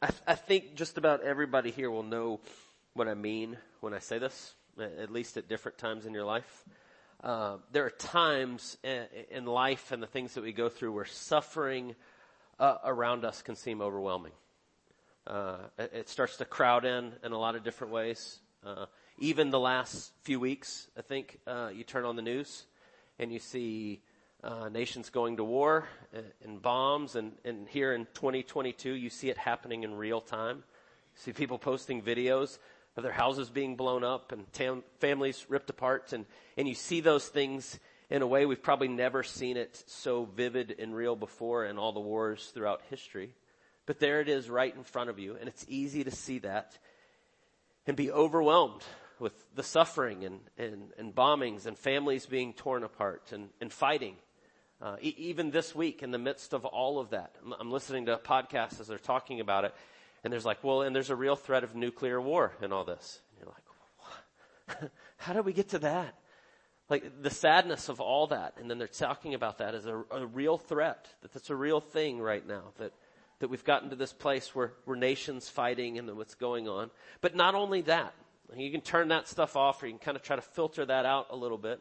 I, I think just about everybody here will know what I mean when I say this, at least at different times in your life. Uh, there are times in, life and the things that we go through where suffering uh, around us can seem overwhelming. Uh, it, it, starts to crowd in in a lot of different ways. Uh, even the last few weeks, I think uh, you turn on the news and you see uh, nations going to war and, and bombs, and, and here in 2022, you see it happening in real time. You see people posting videos of their houses being blown up and tam- families ripped apart, and, and you see those things in a way we've probably never seen it so vivid and real before in all the wars throughout history. But there it is right in front of you, and it's easy to see that and be overwhelmed with the suffering and, and, and bombings and families being torn apart and, and fighting uh, e- even this week, in the midst of all of that, I'm, I'm listening to podcasts as they're talking about it, and there's like, well, and there's a real threat of nuclear war in all this. And you're like, what? how did we get to that? Like the sadness of all that, and then they're talking about that as a, a real threat, that that's a real thing right now, that that we've gotten to this place where, where nations fighting and what's going on. But not only that, you can turn that stuff off or you can kind of try to filter that out a little bit.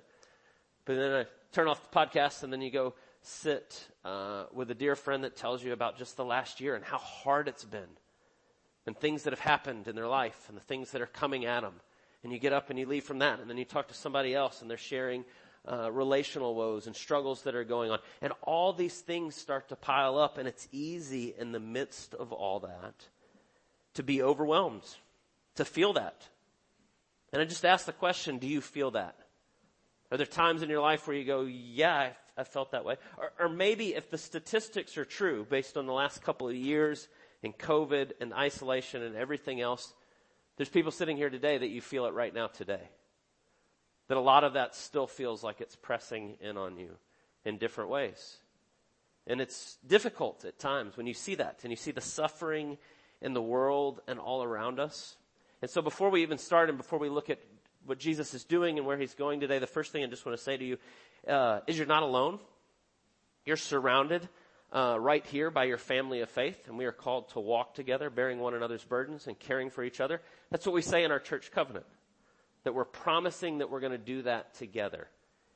But then I turn off the podcast and then you go sit uh, with a dear friend that tells you about just the last year and how hard it's been and things that have happened in their life and the things that are coming at them. And you get up and you leave from that and then you talk to somebody else and they're sharing uh, relational woes and struggles that are going on. And all these things start to pile up and it's easy in the midst of all that to be overwhelmed, to feel that. And I just ask the question, do you feel that? Are there times in your life where you go, yeah, I, I felt that way? Or, or maybe if the statistics are true based on the last couple of years and COVID and isolation and everything else, there's people sitting here today that you feel it right now today. That a lot of that still feels like it's pressing in on you in different ways. And it's difficult at times when you see that and you see the suffering in the world and all around us. And so before we even start and before we look at what Jesus is doing and where he's going today, the first thing I just want to say to you uh, is you're not alone. You're surrounded uh, right here by your family of faith, and we are called to walk together, bearing one another's burdens and caring for each other. That's what we say in our church covenant. That we're promising that we're going to do that together.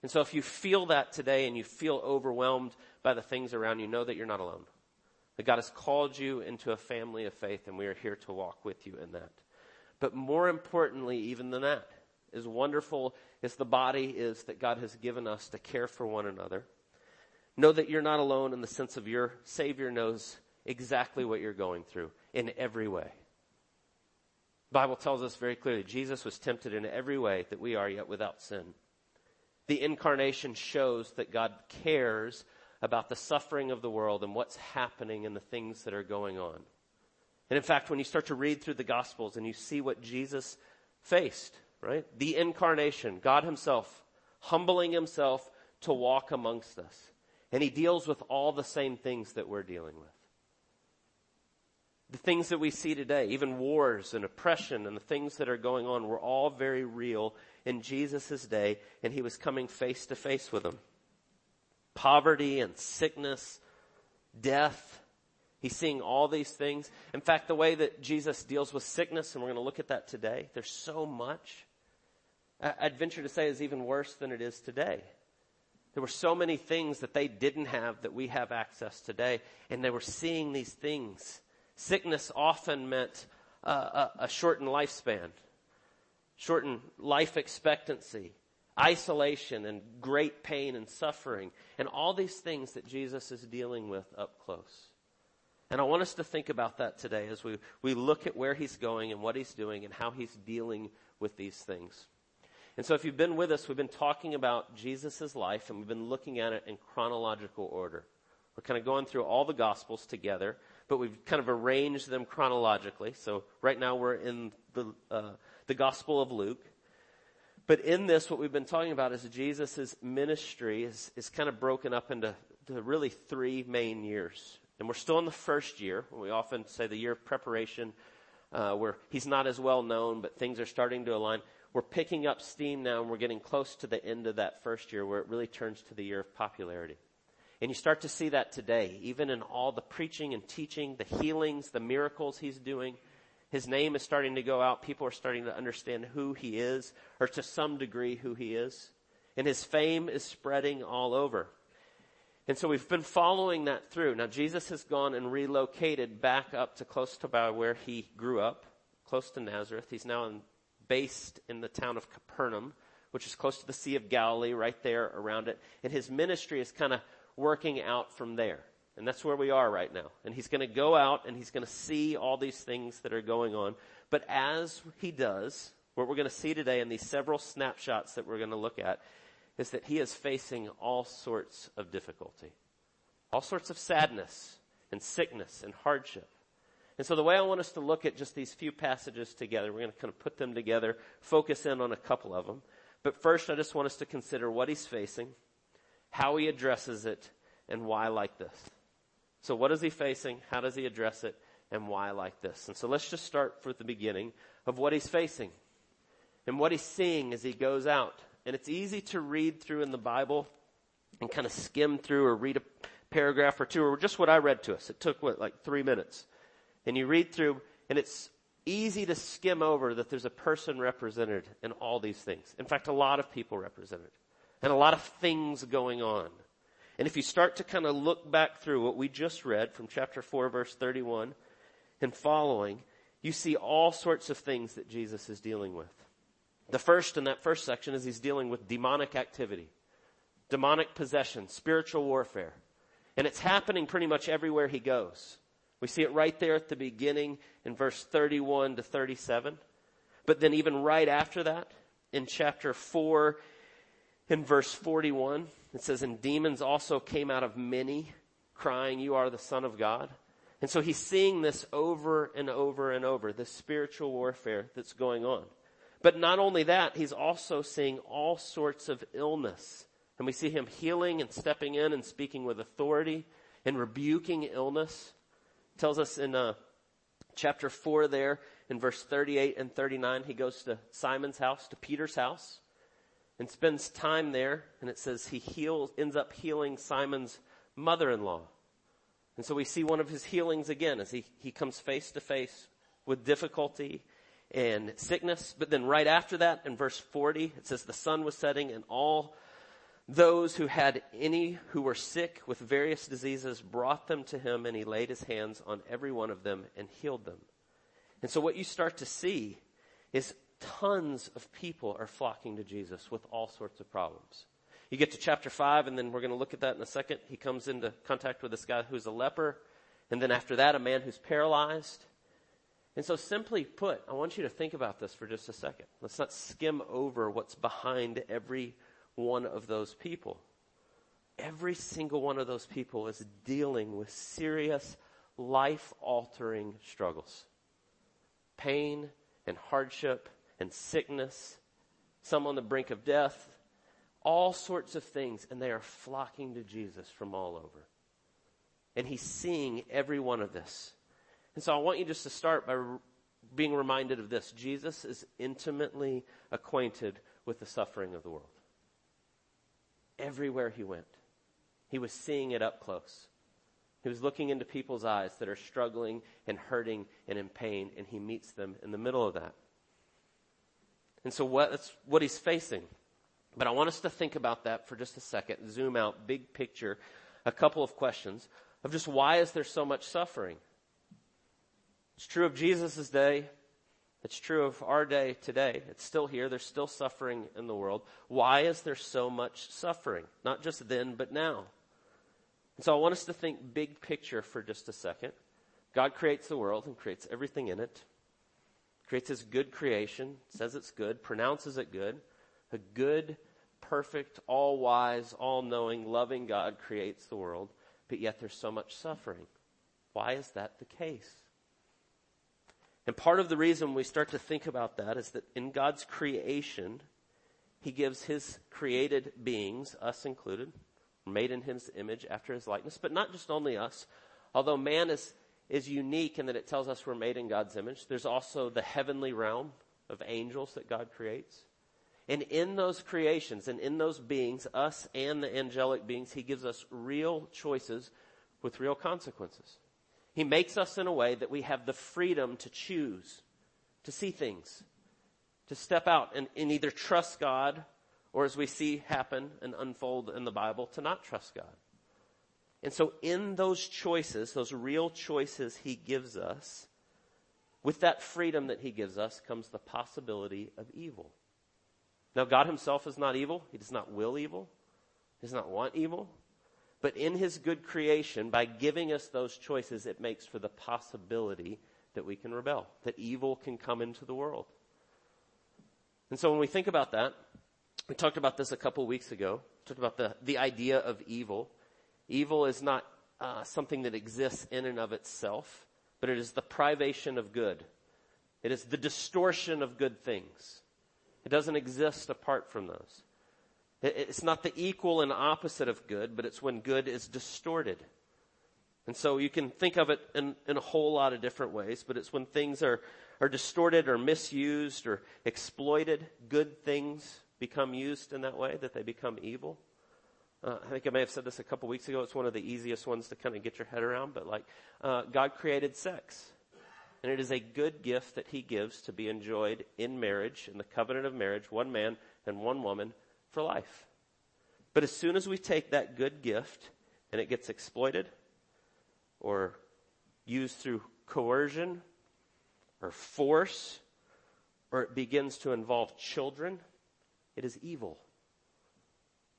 And so if you feel that today and you feel overwhelmed by the things around you, know that you're not alone. That God has called you into a family of faith and we are here to walk with you in that. But more importantly, even than that, as wonderful as the body is that God has given us to care for one another, know that you're not alone in the sense of your Savior knows exactly what you're going through in every way. The Bible tells us very clearly Jesus was tempted in every way that we are yet without sin. The incarnation shows that God cares about the suffering of the world and what's happening and the things that are going on. And in fact, when you start to read through the Gospels and you see what Jesus faced, right? The incarnation, God himself, humbling himself to walk amongst us. And he deals with all the same things that we're dealing with. The things that we see today, even wars and oppression and the things that are going on, were all very real in Jesus' day, and he was coming face to face with them. Poverty and sickness, death, He's seeing all these things. In fact, the way that Jesus deals with sickness, and we're going to look at that today, there's so much. I'd venture to say is even worse than it is today. There were so many things that they didn't have that we have access today, and they were seeing these things. Sickness often meant uh, a, a shortened lifespan, shortened life expectancy, isolation, and great pain and suffering, and all these things that Jesus is dealing with up close. And I want us to think about that today as we, we look at where he's going and what he's doing and how he's dealing with these things. And so if you've been with us, we've been talking about Jesus' life and we've been looking at it in chronological order. We're kind of going through all the gospels together, but we've kind of arranged them chronologically. So right now we're in the, uh, the gospel of Luke. But in this, what we've been talking about is Jesus' ministry is, is kind of broken up into really three main years. And we're still in the first year. We often say the year of preparation, uh, where he's not as well known, but things are starting to align we're picking up steam now and we're getting close to the end of that first year where it really turns to the year of popularity. And you start to see that today, even in all the preaching and teaching, the healings, the miracles he's doing. His name is starting to go out. People are starting to understand who he is, or to some degree who he is. And his fame is spreading all over. And so we've been following that through. Now Jesus has gone and relocated back up to close to by where he grew up, close to Nazareth. He's now in, based in the town of Capernaum, which is close to the Sea of Galilee, right there around it. And his ministry is kind of working out from there. And that's where we are right now. And he's going to go out and he's going to see all these things that are going on. But as he does, what we're going to see today in these several snapshots that we're going to look at is that he is facing all sorts of difficulty, all sorts of sadness and sickness and hardship. And so the way I want us to look at just these few passages together, we're going to kind of put them together, focus in on a couple of them. But first, I just want us to consider what he's facing, how he addresses it, and why like this. So what is he facing? How does he address it? And why like this? And so let's just start from the beginning of what he's facing and what he's seeing as he goes out. And it's easy to read through in the Bible and kind of skim through or read a paragraph or two or just what I read to us. It took what, like three minutes. And you read through and it's easy to skim over that there's a person represented in all these things. In fact, a lot of people represented and a lot of things going on. And if you start to kind of look back through what we just read from chapter 4 verse 31 and following, you see all sorts of things that Jesus is dealing with. The first in that first section is he's dealing with demonic activity, demonic possession, spiritual warfare. And it's happening pretty much everywhere he goes. We see it right there at the beginning in verse 31 to 37. But then even right after that, in chapter 4, in verse 41, it says, And demons also came out of many, crying, You are the Son of God. And so he's seeing this over and over and over, this spiritual warfare that's going on. But not only that, he's also seeing all sorts of illness. And we see him healing and stepping in and speaking with authority and rebuking illness tells us in uh, chapter 4 there in verse 38 and 39, he goes to Simon's house, to Peter's house, and spends time there. And it says he heals, ends up healing Simon's mother-in-law. And so we see one of his healings again as he, he comes face to face with difficulty and sickness. But then right after that, in verse 40, it says the sun was setting and all those who had any who were sick with various diseases brought them to him and he laid his hands on every one of them and healed them. And so what you start to see is tons of people are flocking to Jesus with all sorts of problems. You get to chapter 5 and then we're going to look at that in a second. He comes into contact with this guy who's a leper and then after that a man who's paralyzed. And so simply put, I want you to think about this for just a second. Let's not skim over what's behind every one of those people. Every single one of those people is dealing with serious, life altering struggles. Pain and hardship and sickness, some on the brink of death, all sorts of things, and they are flocking to Jesus from all over. And he's seeing every one of this. And so I want you just to start by being reminded of this. Jesus is intimately acquainted with the suffering of the world everywhere he went. He was seeing it up close. He was looking into people's eyes that are struggling and hurting and in pain, and he meets them in the middle of that. And so what, that's what he's facing. But I want us to think about that for just a second, zoom out, big picture, a couple of questions of just why is there so much suffering? It's true of Jesus' day. It's true of our day today. It's still here. There's still suffering in the world. Why is there so much suffering? Not just then, but now. And so I want us to think big picture for just a second. God creates the world and creates everything in it. Creates his good creation, says it's good, pronounces it good. A good, perfect, all wise, all knowing, loving God creates the world, but yet there's so much suffering. Why is that the case? And part of the reason we start to think about that is that in God's creation, He gives His created beings, us included, made in His image after His likeness, but not just only us. Although man is, is unique in that it tells us we're made in God's image, there's also the heavenly realm of angels that God creates. And in those creations and in those beings, us and the angelic beings, he gives us real choices with real consequences. He makes us in a way that we have the freedom to choose, to see things, to step out and, and either trust God or as we see happen and unfold in the Bible, to not trust God. And so in those choices, those real choices he gives us, with that freedom that he gives us comes the possibility of evil. Now God himself is not evil. He does not will evil. He does not want evil. But in his good creation, by giving us those choices, it makes for the possibility that we can rebel, that evil can come into the world. And so when we think about that, we talked about this a couple weeks ago. Talked about the, the idea of evil. Evil is not uh, something that exists in and of itself, but it is the privation of good. It is the distortion of good things. It doesn't exist apart from those. It's not the equal and opposite of good, but it's when good is distorted. And so you can think of it in, in, a whole lot of different ways, but it's when things are, are distorted or misused or exploited, good things become used in that way, that they become evil. Uh, I think I may have said this a couple weeks ago. It's one of the easiest ones to kind of get your head around, but like, uh, God created sex. And it is a good gift that he gives to be enjoyed in marriage, in the covenant of marriage, one man and one woman for life. But as soon as we take that good gift and it gets exploited or used through coercion or force or it begins to involve children, it is evil.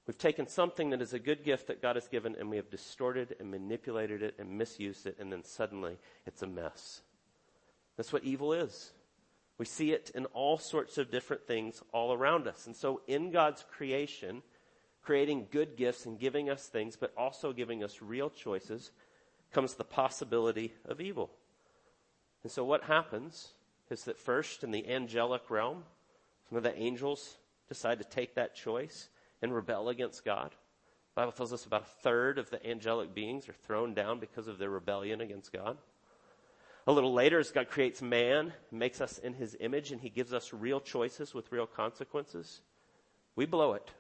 We've taken something that is a good gift that God has given and we have distorted and manipulated it and misused it and then suddenly it's a mess. That's what evil is. We see it in all sorts of different things all around us. And so in God's creation, creating good gifts and giving us things, but also giving us real choices, comes the possibility of evil. And so what happens is that first in the angelic realm, some of the angels decide to take that choice and rebel against God. The Bible tells us about a third of the angelic beings are thrown down because of their rebellion against God. A little later, as God creates man, makes us in his image, and he gives us real choices with real consequences, we blow it.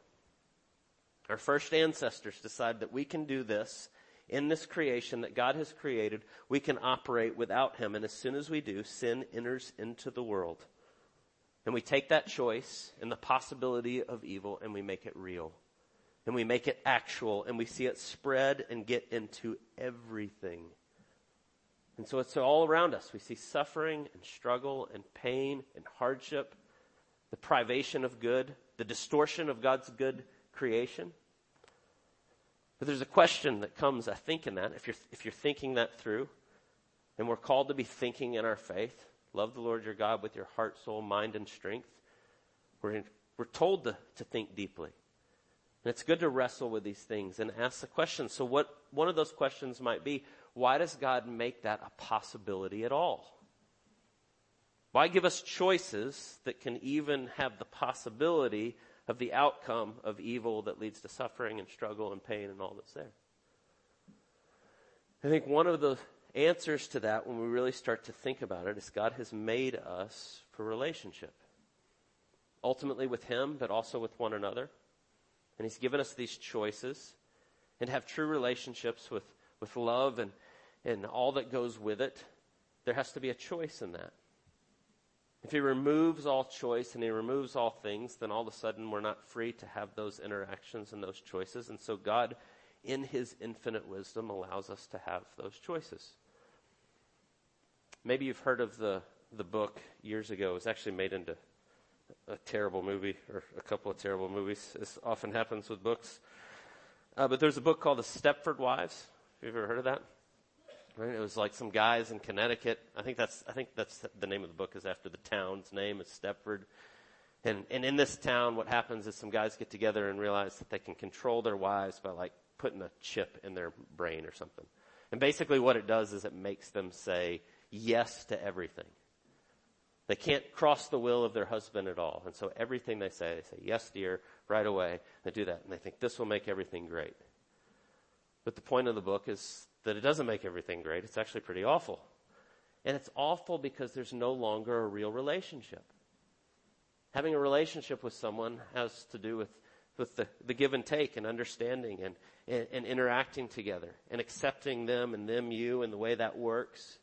Our first ancestors decide that we can do this in this creation that God has created. We can operate without him. And as soon as we do, sin enters into the world. And we take that choice and the possibility of evil and we make it real. And we make it actual and we see it spread and get into everything. And so it's all around us. We see suffering and struggle and pain and hardship, the privation of good, the distortion of God's good creation. But there's a question that comes, I think, in that, if you're, if you're thinking that through, and we're called to be thinking in our faith, love the Lord your God with your heart, soul, mind, and strength. We're, in, we're told to, to think deeply. And it's good to wrestle with these things and ask the question. So what, one of those questions might be, why does God make that a possibility at all? Why give us choices that can even have the possibility of the outcome of evil that leads to suffering and struggle and pain and all that's there? I think one of the answers to that when we really start to think about it is God has made us for relationship. Ultimately with Him, but also with one another. And He's given us these choices and have true relationships with, with love and, and all that goes with it, there has to be a choice in that. If he removes all choice and he removes all things, then all of a sudden we're not free to have those interactions and those choices. And so God, in his infinite wisdom, allows us to have those choices. Maybe you've heard of the, the book years ago. It was actually made into a terrible movie or a couple of terrible movies. This often happens with books. Uh, but there's a book called The Stepford Wives. Have you ever heard of that? Right? It was like some guys in Connecticut. I think that's, I think that's the name of the book is after the town's name is Stepford. And, and in this town, what happens is some guys get together and realize that they can control their wives by like putting a chip in their brain or something. And basically what it does is it makes them say yes to everything. They can't cross the will of their husband at all. And so everything they say, they say, yes, dear, right away. They do that. And they think this will make everything great. But the point of the book is that it doesn't make everything great. It's actually pretty awful. And it's awful because there's no longer a real relationship. Having a relationship with someone has to do with, with the, the give and take and understanding and, and, and interacting together and accepting them and them you and the way that works.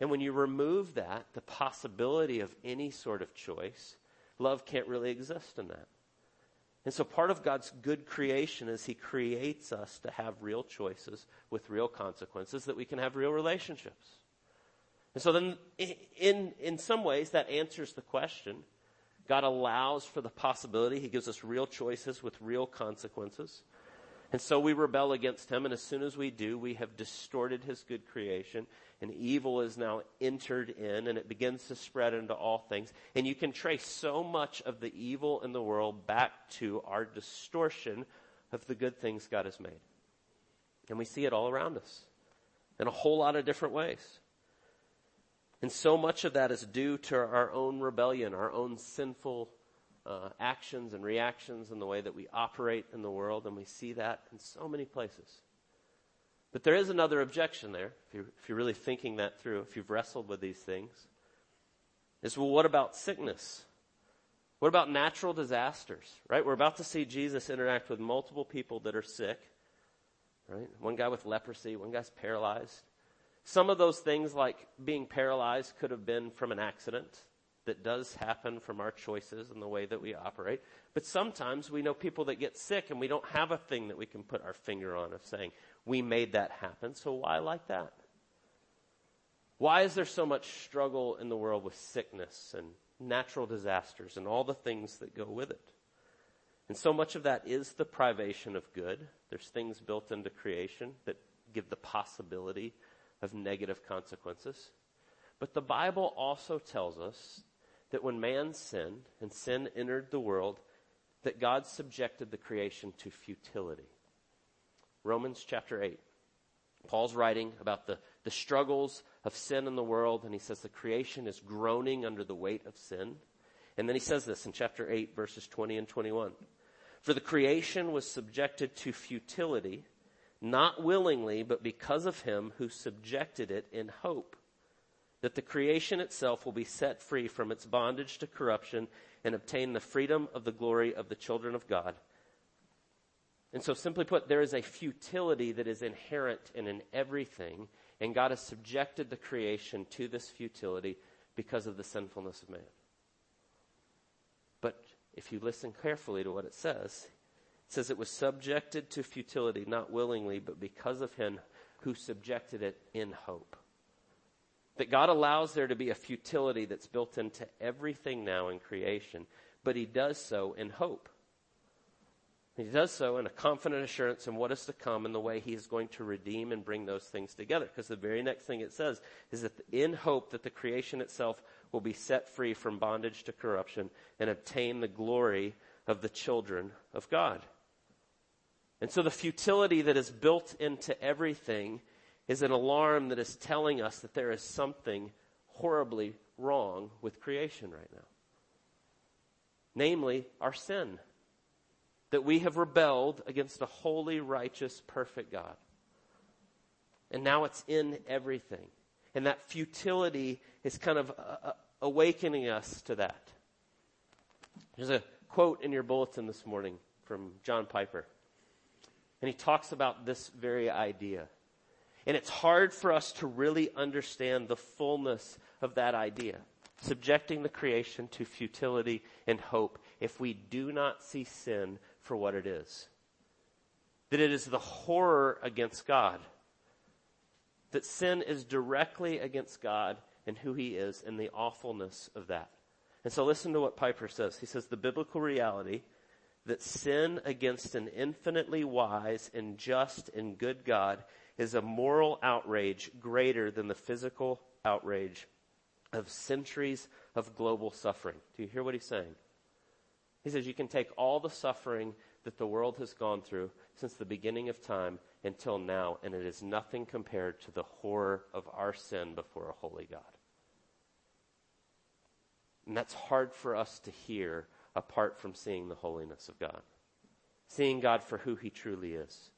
And when you remove that, the possibility of any sort of choice, love can't really exist in that. And so part of God's good creation is He creates us to have real choices with real consequences that we can have real relationships. And so then, in, in some ways, that answers the question. God allows for the possibility. He gives us real choices with real consequences. And so we rebel against him, and as soon as we do, we have distorted his good creation, and evil is now entered in, and it begins to spread into all things. And you can trace so much of the evil in the world back to our distortion of the good things God has made. And we see it all around us in a whole lot of different ways. And so much of that is due to our own rebellion, our own sinful uh, actions and reactions and the way that we operate in the world, and we see that in so many places. But there is another objection there, if you're, if you're really thinking that through, if you've wrestled with these things, is well, what about sickness? What about natural disasters, right? We're about to see Jesus interact with multiple people that are sick, right? One guy with leprosy, one guy's paralyzed. Some of those things, like being paralyzed, could have been from an accident that does happen from our choices and the way that we operate. But sometimes we know people that get sick and we don't have a thing that we can put our finger on of saying, we made that happen. So why like that? Why is there so much struggle in the world with sickness and natural disasters and all the things that go with it? And so much of that is the privation of good. There's things built into creation that give the possibility of negative consequences. But the Bible also tells us that when man sinned and sin entered the world, that God subjected the creation to futility. Romans chapter 8. Paul's writing about the, the struggles of sin in the world, and he says the creation is groaning under the weight of sin. And then he says this in chapter 8, verses 20 and 21. For the creation was subjected to futility, not willingly, but because of him who subjected it in hope that the creation itself will be set free from its bondage to corruption and obtain the freedom of the glory of the children of God. And so, simply put, there is a futility that is inherent in, in everything, and God has subjected the creation to this futility because of the sinfulness of man. But if you listen carefully to what it says, it says it was subjected to futility, not willingly, but because of him who subjected it in hope. That God allows there to be a futility that's built into everything now in creation, but He does so in hope. He does so in a confident assurance in what is to come and the way He is going to redeem and bring those things together. Because the very next thing it says is that in hope that the creation itself will be set free from bondage to corruption and obtain the glory of the children of God. And so the futility that is built into everything is an alarm that is telling us that there is something horribly wrong with creation right now. Namely, our sin. That we have rebelled against a holy, righteous, perfect God. And now it's in everything. And that futility is kind of uh, uh awakening us to that. There's a quote in your bulletin this morning from John Piper. And he talks about this very idea. And it's hard for us to really understand the fullness of that idea, subjecting the creation to futility and hope if we do not see sin for what it is. That it is the horror against God. That sin is directly against God and who He is and the awfulness of that. And so listen to what Piper says. He says the biblical reality that sin against an infinitely wise and just and good God is a moral outrage greater than the physical outrage of centuries of global suffering. Do you hear what he's saying? He says you can take all the suffering that the world has gone through since the beginning of time until now, and it is nothing compared to the horror of our sin before a holy God. And that's hard for us to hear apart from seeing the holiness of God, seeing God for who he truly is.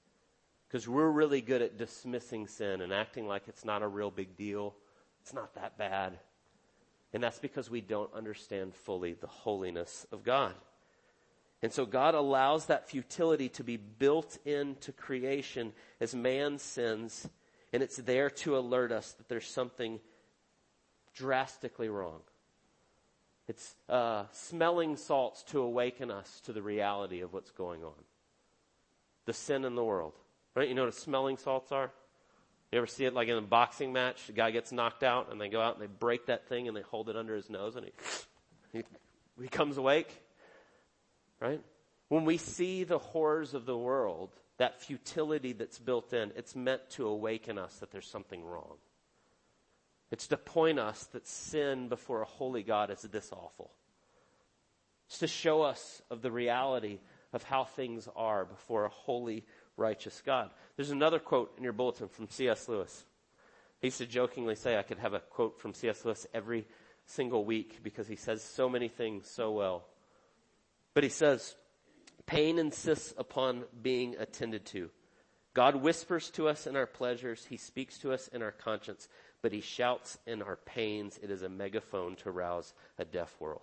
Because we're really good at dismissing sin and acting like it's not a real big deal. It's not that bad. And that's because we don't understand fully the holiness of God. And so God allows that futility to be built into creation as man sins, and it's there to alert us that there's something drastically wrong. It's uh, smelling salts to awaken us to the reality of what's going on. The sin in the world. Right? You know what smelling salts are? You ever see it like in a boxing match? The guy gets knocked out and they go out and they break that thing and they hold it under his nose and he, he, he comes awake. Right? When we see the horrors of the world, that futility that's built in, it's meant to awaken us that there's something wrong. It's to point us that sin before a holy God is this awful. It's to show us of the reality of how things are before a holy, righteous God. There's another quote in your bulletin from C.S. Lewis. He used to jokingly say I could have a quote from C.S. Lewis every single week because he says so many things so well. But he says, pain insists upon being attended to. God whispers to us in our pleasures. He speaks to us in our conscience but he shouts in our pains. It is a megaphone to rouse a deaf world.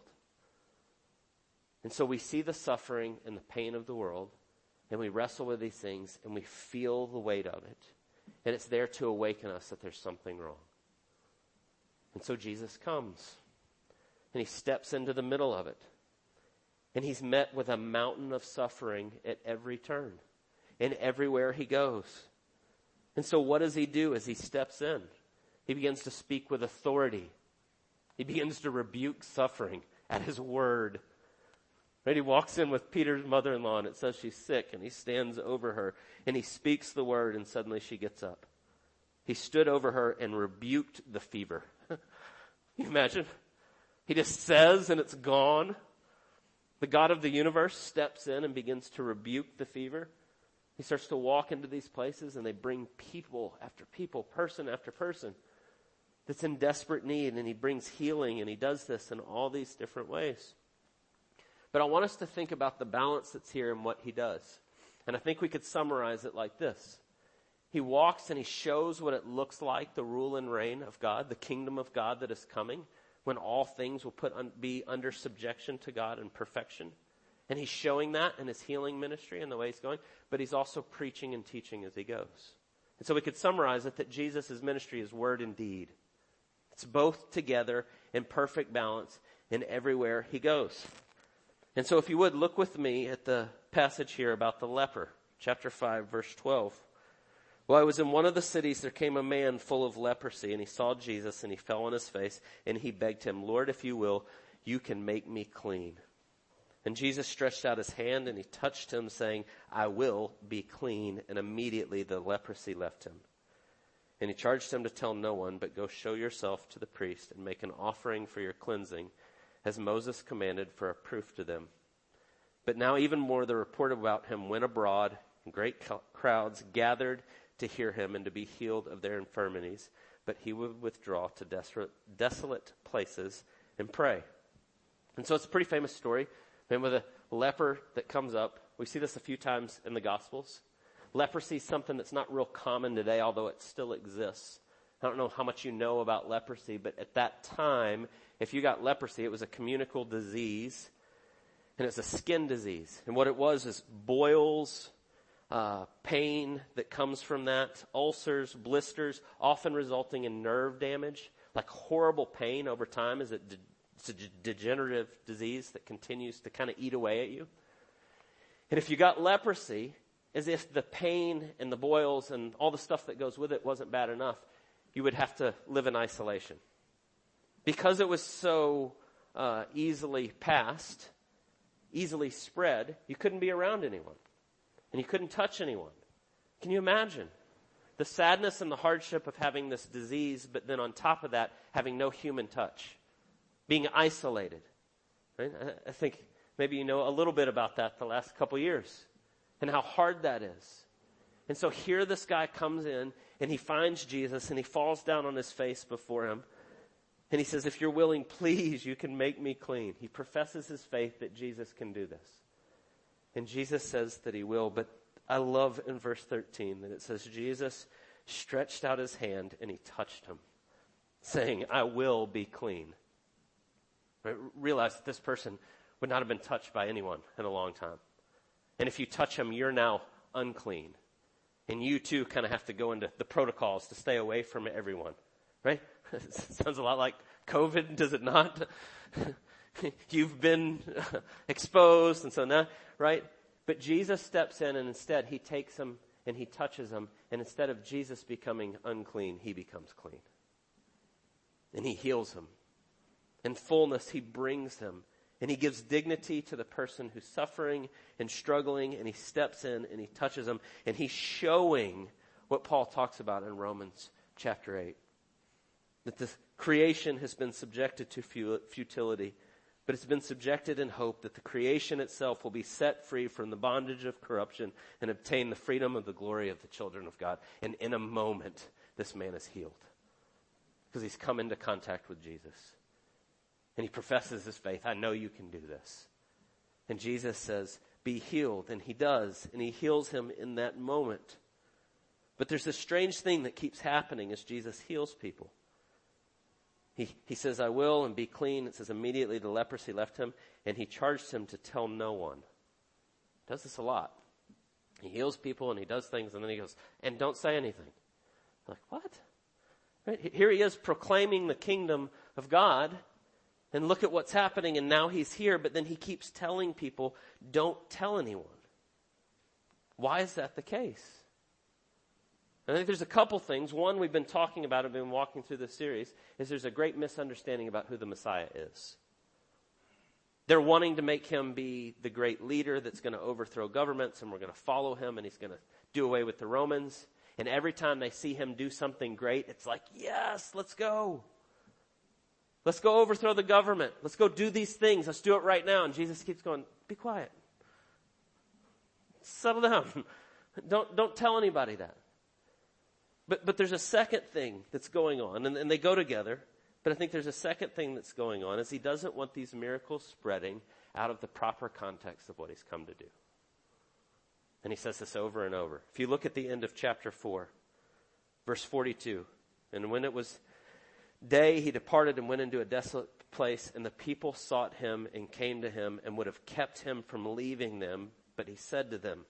And so we see the suffering and the pain of the world, and we wrestle with these things, and we feel the weight of it. And it's there to awaken us that there's something wrong. And so Jesus comes, and he steps into the middle of it. And he's met with a mountain of suffering at every turn and everywhere he goes. And so what does he do as he steps in? He begins to speak with authority. He begins to rebuke suffering at his word. Right? He walks in with Peter's mother-in-law and it says she's sick and he stands over her and he speaks the word and suddenly she gets up. He stood over her and rebuked the fever. you imagine? He just says and it's gone. The God of the universe steps in and begins to rebuke the fever. He starts to walk into these places and they bring people after people, person after person that's in desperate need and he brings healing and he does this in all these different ways. But I want us to think about the balance that's here and what he does. And I think we could summarize it like this. He walks and he shows what it looks like, the rule and reign of God, the kingdom of God that is coming, when all things will put un- be under subjection to God and perfection. And he's showing that in his healing ministry and the way he's going, but he's also preaching and teaching as he goes. And so we could summarize it that Jesus' ministry is word and deed. It's both together in perfect balance in everywhere he goes. And so if you would look with me at the passage here about the leper, chapter 5 verse 12. While I was in one of the cities, there came a man full of leprosy and he saw Jesus and he fell on his face and he begged him, Lord, if you will, you can make me clean. And Jesus stretched out his hand and he touched him saying, I will be clean. And immediately the leprosy left him. And he charged him to tell no one, but go show yourself to the priest and make an offering for your cleansing, as Moses commanded for a proof to them. But now even more the report about him went abroad, and great crowds gathered to hear him and to be healed of their infirmities. But he would withdraw to desolate, places and pray. And so it's a pretty famous story. With a leper that comes up. We see this a few times in the Gospels. Leprosy is something that's not real common today, although it still exists. I don't know how much you know about leprosy, but at that time, if you got leprosy, it was a communicable disease, and it's a skin disease. And what it was is boils, uh, pain that comes from that, ulcers, blisters, often resulting in nerve damage, like horrible pain over time as it de- it's a degenerative disease that continues to kind of eat away at you. And if you got leprosy, as if the pain and the boils and all the stuff that goes with it wasn't bad enough, you would have to live in isolation. Because it was so uh, easily passed, easily spread, you couldn't be around anyone. And you couldn't touch anyone. Can you imagine? The sadness and the hardship of having this disease, but then on top of that, having no human touch. Being isolated. Right? I think maybe you know a little bit about that the last couple years and how hard that is. And so here this guy comes in and he finds Jesus and he falls down on his face before him. And he says, if you're willing, please, you can make me clean. He professes his faith that Jesus can do this. And Jesus says that he will, but I love in verse 13 that it says Jesus stretched out his hand and he touched him, saying, I will be clean. Right? Realize that this person would not have been touched by anyone in a long time. And if you touch him, you're now unclean. And you too kind of have to go into the protocols to stay away from everyone. Right? sounds a lot like COVID, does it not? You've been exposed and so now, right? But Jesus steps in and instead he takes him and he touches him. And instead of Jesus becoming unclean, he becomes clean. And he heals him. In fullness, he brings him. And he gives dignity to the person who's suffering and struggling. And he steps in and he touches him. And he's showing what Paul talks about in Romans chapter 8 that the creation has been subjected to futility but it's been subjected in hope that the creation itself will be set free from the bondage of corruption and obtain the freedom of the glory of the children of God. And in a moment, this man is healed because he's come into contact with Jesus. And he professes his faith. I know you can do this. And Jesus says, Be healed. And he does. And he heals him in that moment. But there's this strange thing that keeps happening as Jesus heals people. He, he says, I will and be clean. It says, immediately the leprosy left him, and he charged him to tell no one. Does this a lot. He heals people and he does things, and then he goes, and don't say anything. Like, what? Right? Here he is proclaiming the kingdom of God, and look at what's happening, and now he's here, but then he keeps telling people, don't tell anyone. Why is that the case? I think there's a couple things. One, we've been talking about, I've been walking through this series, is there's a great misunderstanding about who the Messiah is. They're wanting to make him be the great leader that's going to overthrow governments and we're going to follow him and he's going to do away with the Romans. And every time they see him do something great, it's like, yes, let's go. Let's go overthrow the government. Let's go do these things. Let's do it right now. And Jesus keeps going, be quiet. Settle down. Don't, don't tell anybody that. But, but there's a second thing that's going on, and, and they go together. But I think there's a second thing that's going on is he doesn't want these miracles spreading out of the proper context of what he's come to do. And he says this over and over. If you look at the end of chapter 4, verse 42, and when it was day, he departed and went into a desolate place, and the people sought him and came to him and would have kept him from leaving them. But he said to them,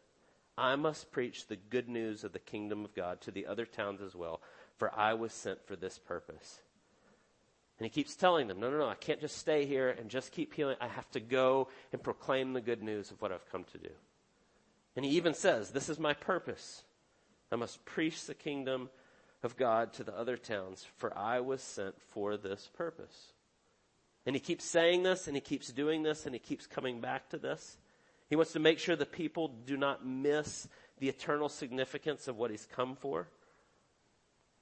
I must preach the good news of the kingdom of God to the other towns as well, for I was sent for this purpose. And he keeps telling them, no, no, no, I can't just stay here and just keep healing. I have to go and proclaim the good news of what I've come to do. And he even says, this is my purpose. I must preach the kingdom of God to the other towns, for I was sent for this purpose. And he keeps saying this and he keeps doing this and he keeps coming back to this. He wants to make sure the people do not miss the eternal significance of what he's come for.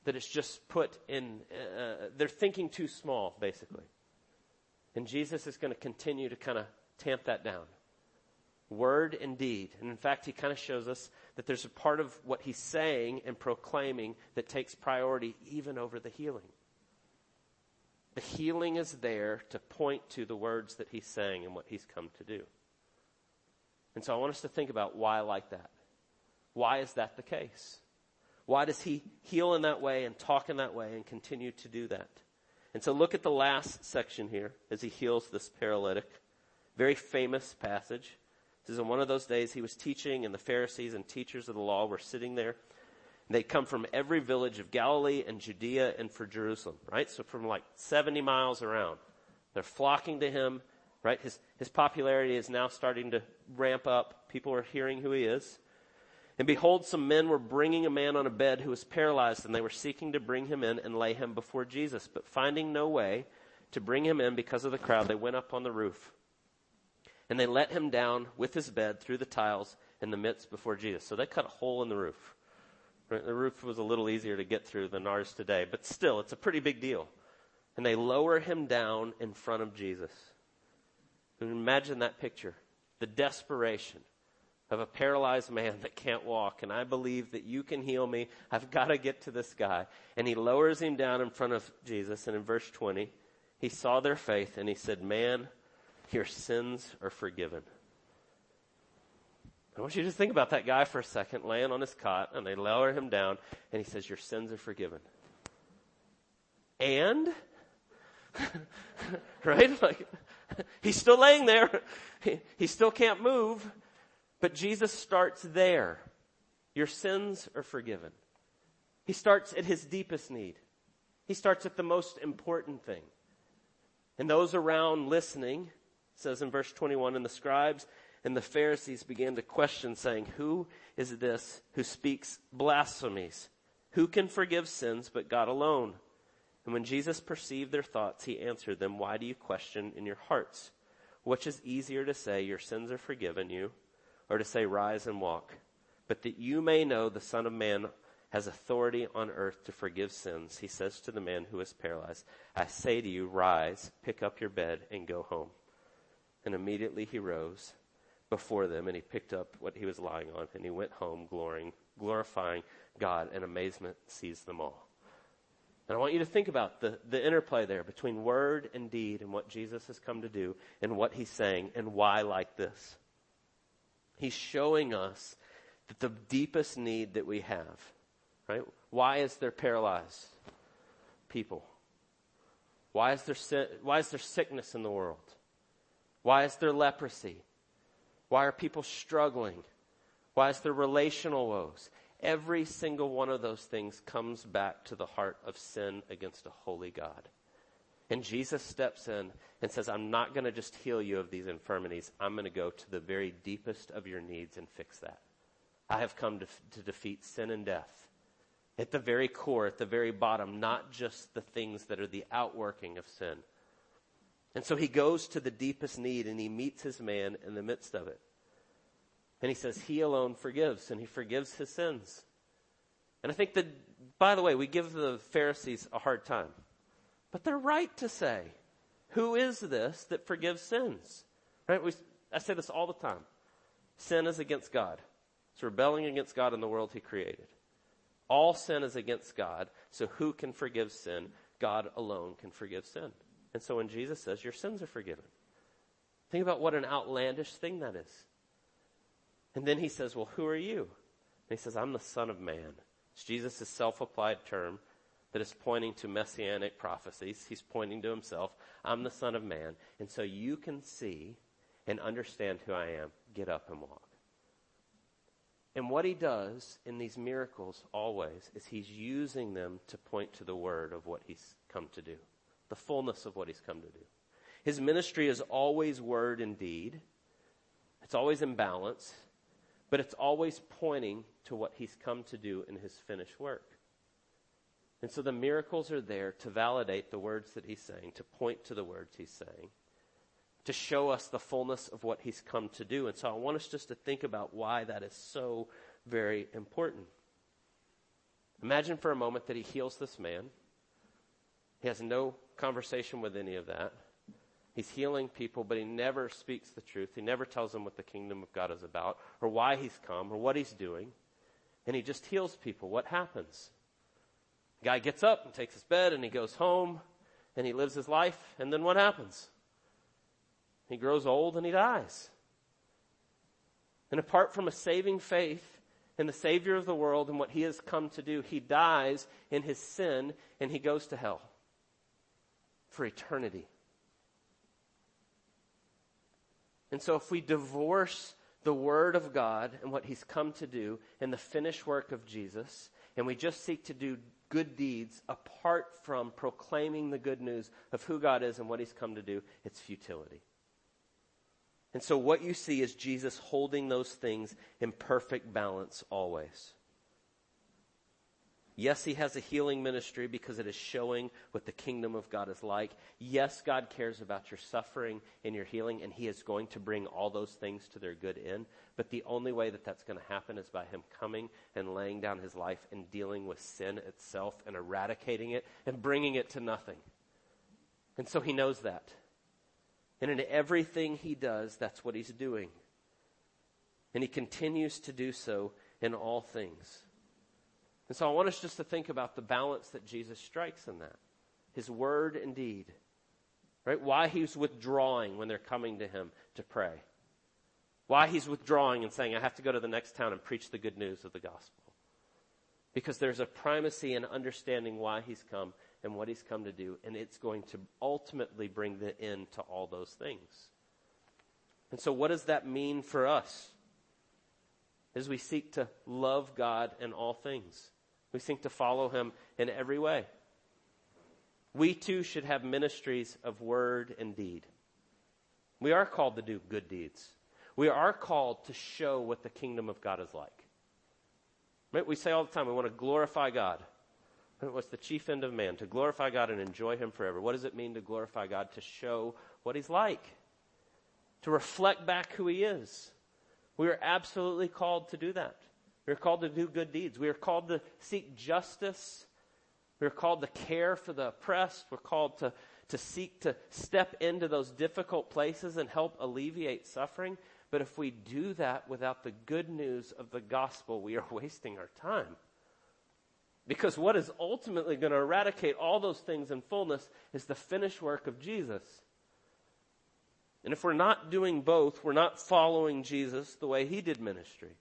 That it's just put in, uh, they're thinking too small, basically. And Jesus is going to continue to kind of tamp that down. Word and deed. And in fact, he kind of shows us that there's a part of what he's saying and proclaiming that takes priority even over the healing. The healing is there to point to the words that he's saying and what he's come to do. And so I want us to think about why like that. Why is that the case? Why does he heal in that way and talk in that way and continue to do that? And so look at the last section here as he heals this paralytic. Very famous passage. This is in one of those days he was teaching and the Pharisees and teachers of the law were sitting there. They'd come from every village of Galilee and Judea and for Jerusalem, right? So from like 70 miles around. They're flocking to him right? His, his popularity is now starting to ramp up. People are hearing who he is. And behold, some men were bringing a man on a bed who was paralyzed, and they were seeking to bring him in and lay him before Jesus. But finding no way to bring him in because of the crowd, they went up on the roof. And they let him down with his bed through the tiles in the midst before Jesus. So they cut a hole in the roof. The roof was a little easier to get through than ours today, but still, it's a pretty big deal. And they lower him down in front of Jesus. Imagine that picture the desperation of a paralyzed man that can't walk, and I believe that you can heal me. I've got to get to this guy. And he lowers him down in front of Jesus, and in verse 20, he saw their faith, and he said, Man, your sins are forgiven. I want you to just think about that guy for a second, laying on his cot, and they lower him down, and he says, Your sins are forgiven. And right? Like, he's still laying there. He, still can't move. But Jesus starts there. Your sins are forgiven. He starts at his deepest need. He starts at the most important thing. And those around listening, says in verse 21, and the scribes and the Pharisees began to question saying, who is this who speaks blasphemies? Who can forgive sins but God alone? And when Jesus perceived their thoughts, he answered them, why do you question in your hearts? Which is easier to say, your sins are forgiven you, or to say, rise and walk? But that you may know the Son of Man has authority on earth to forgive sins, he says to the man who is paralyzed, I say to you, rise, pick up your bed, and go home. And immediately he rose before them, and he picked up what he was lying on, and he went home glorying, glorifying God, and amazement seized them all. And I want you to think about the, the interplay there between word and deed and what Jesus has come to do and what he's saying and why like this. He's showing us that the deepest need that we have, right? Why is there paralyzed people? Why is there, why is there sickness in the world? Why is there leprosy? Why are people struggling? Why is there relational woes? Every single one of those things comes back to the heart of sin against a holy God. And Jesus steps in and says, I'm not going to just heal you of these infirmities. I'm going to go to the very deepest of your needs and fix that. I have come to, to defeat sin and death. At the very core, at the very bottom, not just the things that are the outworking of sin. And so he goes to the deepest need and he meets his man in the midst of it. And he says, He alone forgives, and he forgives his sins. And I think that, by the way, we give the Pharisees a hard time. But they're right to say, Who is this that forgives sins? Right? We, I say this all the time. Sin is against God. It's rebelling against God in the world he created. All sin is against God, so who can forgive sin? God alone can forgive sin. And so when Jesus says, Your sins are forgiven, think about what an outlandish thing that is. And then he says, Well, who are you? And he says, I'm the Son of Man. It's Jesus' self applied term that is pointing to messianic prophecies. He's pointing to himself. I'm the Son of Man. And so you can see and understand who I am. Get up and walk. And what he does in these miracles always is he's using them to point to the word of what he's come to do, the fullness of what he's come to do. His ministry is always word and deed. It's always in balance but it's always pointing to what he's come to do in his finished work. And so the miracles are there to validate the words that he's saying, to point to the words he's saying, to show us the fullness of what he's come to do. And so I want us just to think about why that is so very important. Imagine for a moment that he heals this man. He has no conversation with any of that. He's healing people, but he never speaks the truth. He never tells them what the kingdom of God is about, or why he's come, or what he's doing. And he just heals people. What happens? The guy gets up and takes his bed and he goes home and he lives his life. And then what happens? He grows old and he dies. And apart from a saving faith in the Savior of the world and what he has come to do, he dies in his sin and he goes to hell for eternity. And so if we divorce the Word of God and what He's come to do and the finished work of Jesus, and we just seek to do good deeds apart from proclaiming the good news of who God is and what He's come to do, it's futility. And so what you see is Jesus holding those things in perfect balance always. Yes, he has a healing ministry because it is showing what the kingdom of God is like. Yes, God cares about your suffering and your healing, and he is going to bring all those things to their good end. But the only way that that's going to happen is by him coming and laying down his life and dealing with sin itself and eradicating it and bringing it to nothing. And so he knows that. And in everything he does, that's what he's doing. And he continues to do so in all things. And so I want us just to think about the balance that Jesus strikes in that. His word and deed. Right? Why he's withdrawing when they're coming to him to pray. Why he's withdrawing and saying, I have to go to the next town and preach the good news of the gospel. Because there's a primacy in understanding why he's come and what he's come to do, and it's going to ultimately bring the end to all those things. And so, what does that mean for us? As we seek to love God in all things, we seek to follow him in every way. We too should have ministries of word and deed. We are called to do good deeds. We are called to show what the kingdom of God is like. Right? We say all the time we want to glorify God. What's the chief end of man? To glorify God and enjoy Him forever. What does it mean to glorify God? To show what He's like. To reflect back who He is. We are absolutely called to do that. We are called to do good deeds. We are called to seek justice. We are called to care for the oppressed. We're called to, to seek to step into those difficult places and help alleviate suffering. But if we do that without the good news of the gospel, we are wasting our time. Because what is ultimately going to eradicate all those things in fullness is the finished work of Jesus. And if we're not doing both, we're not following Jesus the way he did ministry.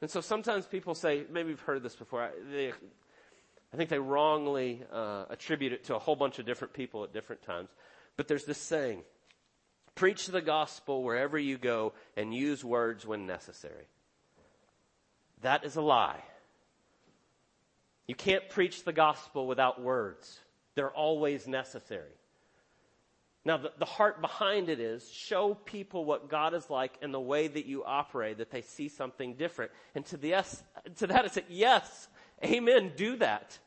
And so sometimes people say, maybe you've heard this before, I, they, I think they wrongly uh, attribute it to a whole bunch of different people at different times. But there's this saying, preach the gospel wherever you go and use words when necessary. That is a lie. You can't preach the gospel without words. They're always necessary. Now, the, the, heart behind it is show people what God is like and the way that you operate, that they see something different. And to the yes, to that it's yes, amen, do that.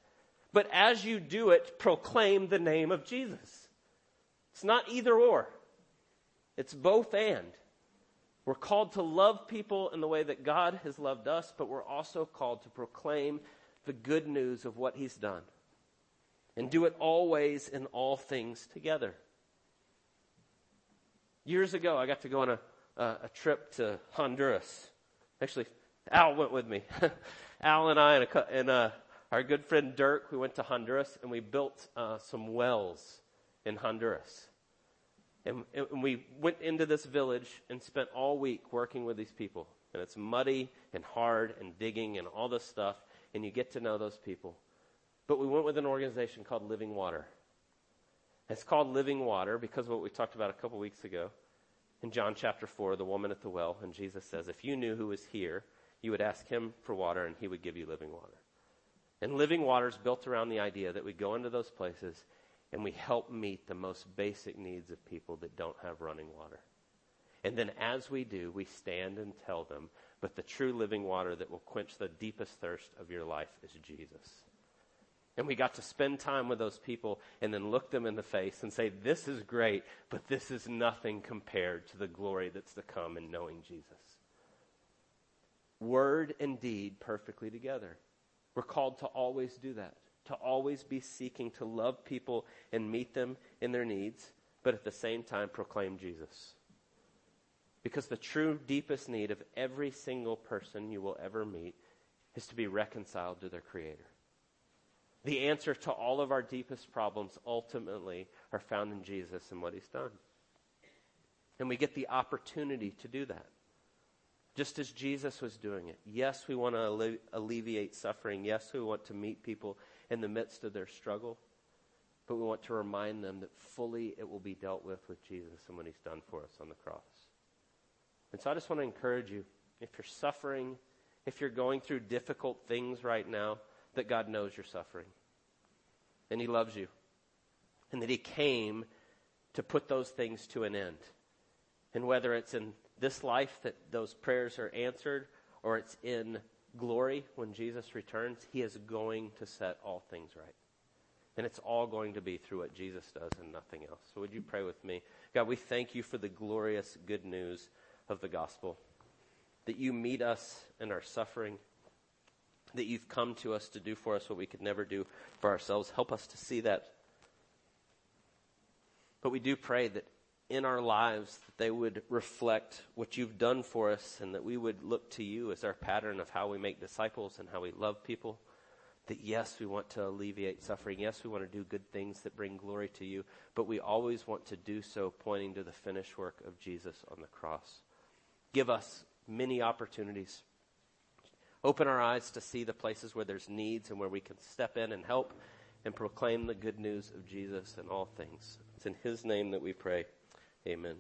But as you do it, proclaim the name of Jesus. It's not either or. It's both and. We're called to love people in the way that God has loved us, but we're also called to proclaim the good news of what he's done. And do it always in all things together. Years ago, I got to go on a, uh, a trip to Honduras. Actually, Al went with me. Al and I and, a, and uh, our good friend Dirk, we went to Honduras and we built uh, some wells in Honduras. And, and we went into this village and spent all week working with these people. And it's muddy and hard and digging and all this stuff and you get to know those people. But we went with an organization called Living Water. It's called Living Water because of what we talked about a couple weeks ago in John chapter 4, the woman at the well, and Jesus says, If you knew who was here, you would ask him for water and he would give you living water. And living water is built around the idea that we go into those places and we help meet the most basic needs of people that don't have running water. And then as we do, we stand and tell them but the true living water that will quench the deepest thirst of your life is Jesus. And we got to spend time with those people and then look them in the face and say, This is great, but this is nothing compared to the glory that's to come in knowing Jesus. Word and deed perfectly together. We're called to always do that, to always be seeking to love people and meet them in their needs, but at the same time proclaim Jesus. Because the true deepest need of every single person you will ever meet is to be reconciled to their Creator. The answer to all of our deepest problems ultimately are found in Jesus and what He's done. And we get the opportunity to do that. Just as Jesus was doing it. Yes, we want to alleviate suffering. Yes, we want to meet people in the midst of their struggle. But we want to remind them that fully it will be dealt with with Jesus and what He's done for us on the cross. And so I just want to encourage you if you're suffering, if you're going through difficult things right now, that God knows you're suffering. And He loves you. And that He came to put those things to an end. And whether it's in this life that those prayers are answered or it's in glory when Jesus returns, He is going to set all things right. And it's all going to be through what Jesus does and nothing else. So would you pray with me? God, we thank you for the glorious good news of the gospel. That you meet us in our suffering. That you've come to us to do for us what we could never do for ourselves. Help us to see that. But we do pray that in our lives that they would reflect what you've done for us and that we would look to you as our pattern of how we make disciples and how we love people. That yes, we want to alleviate suffering. Yes, we want to do good things that bring glory to you, but we always want to do so pointing to the finished work of Jesus on the cross give us many opportunities. Open our eyes to see the places where there's needs and where we can step in and help. and proclaim the good news of Jesus in all things. It's in His name that we pray. Amen.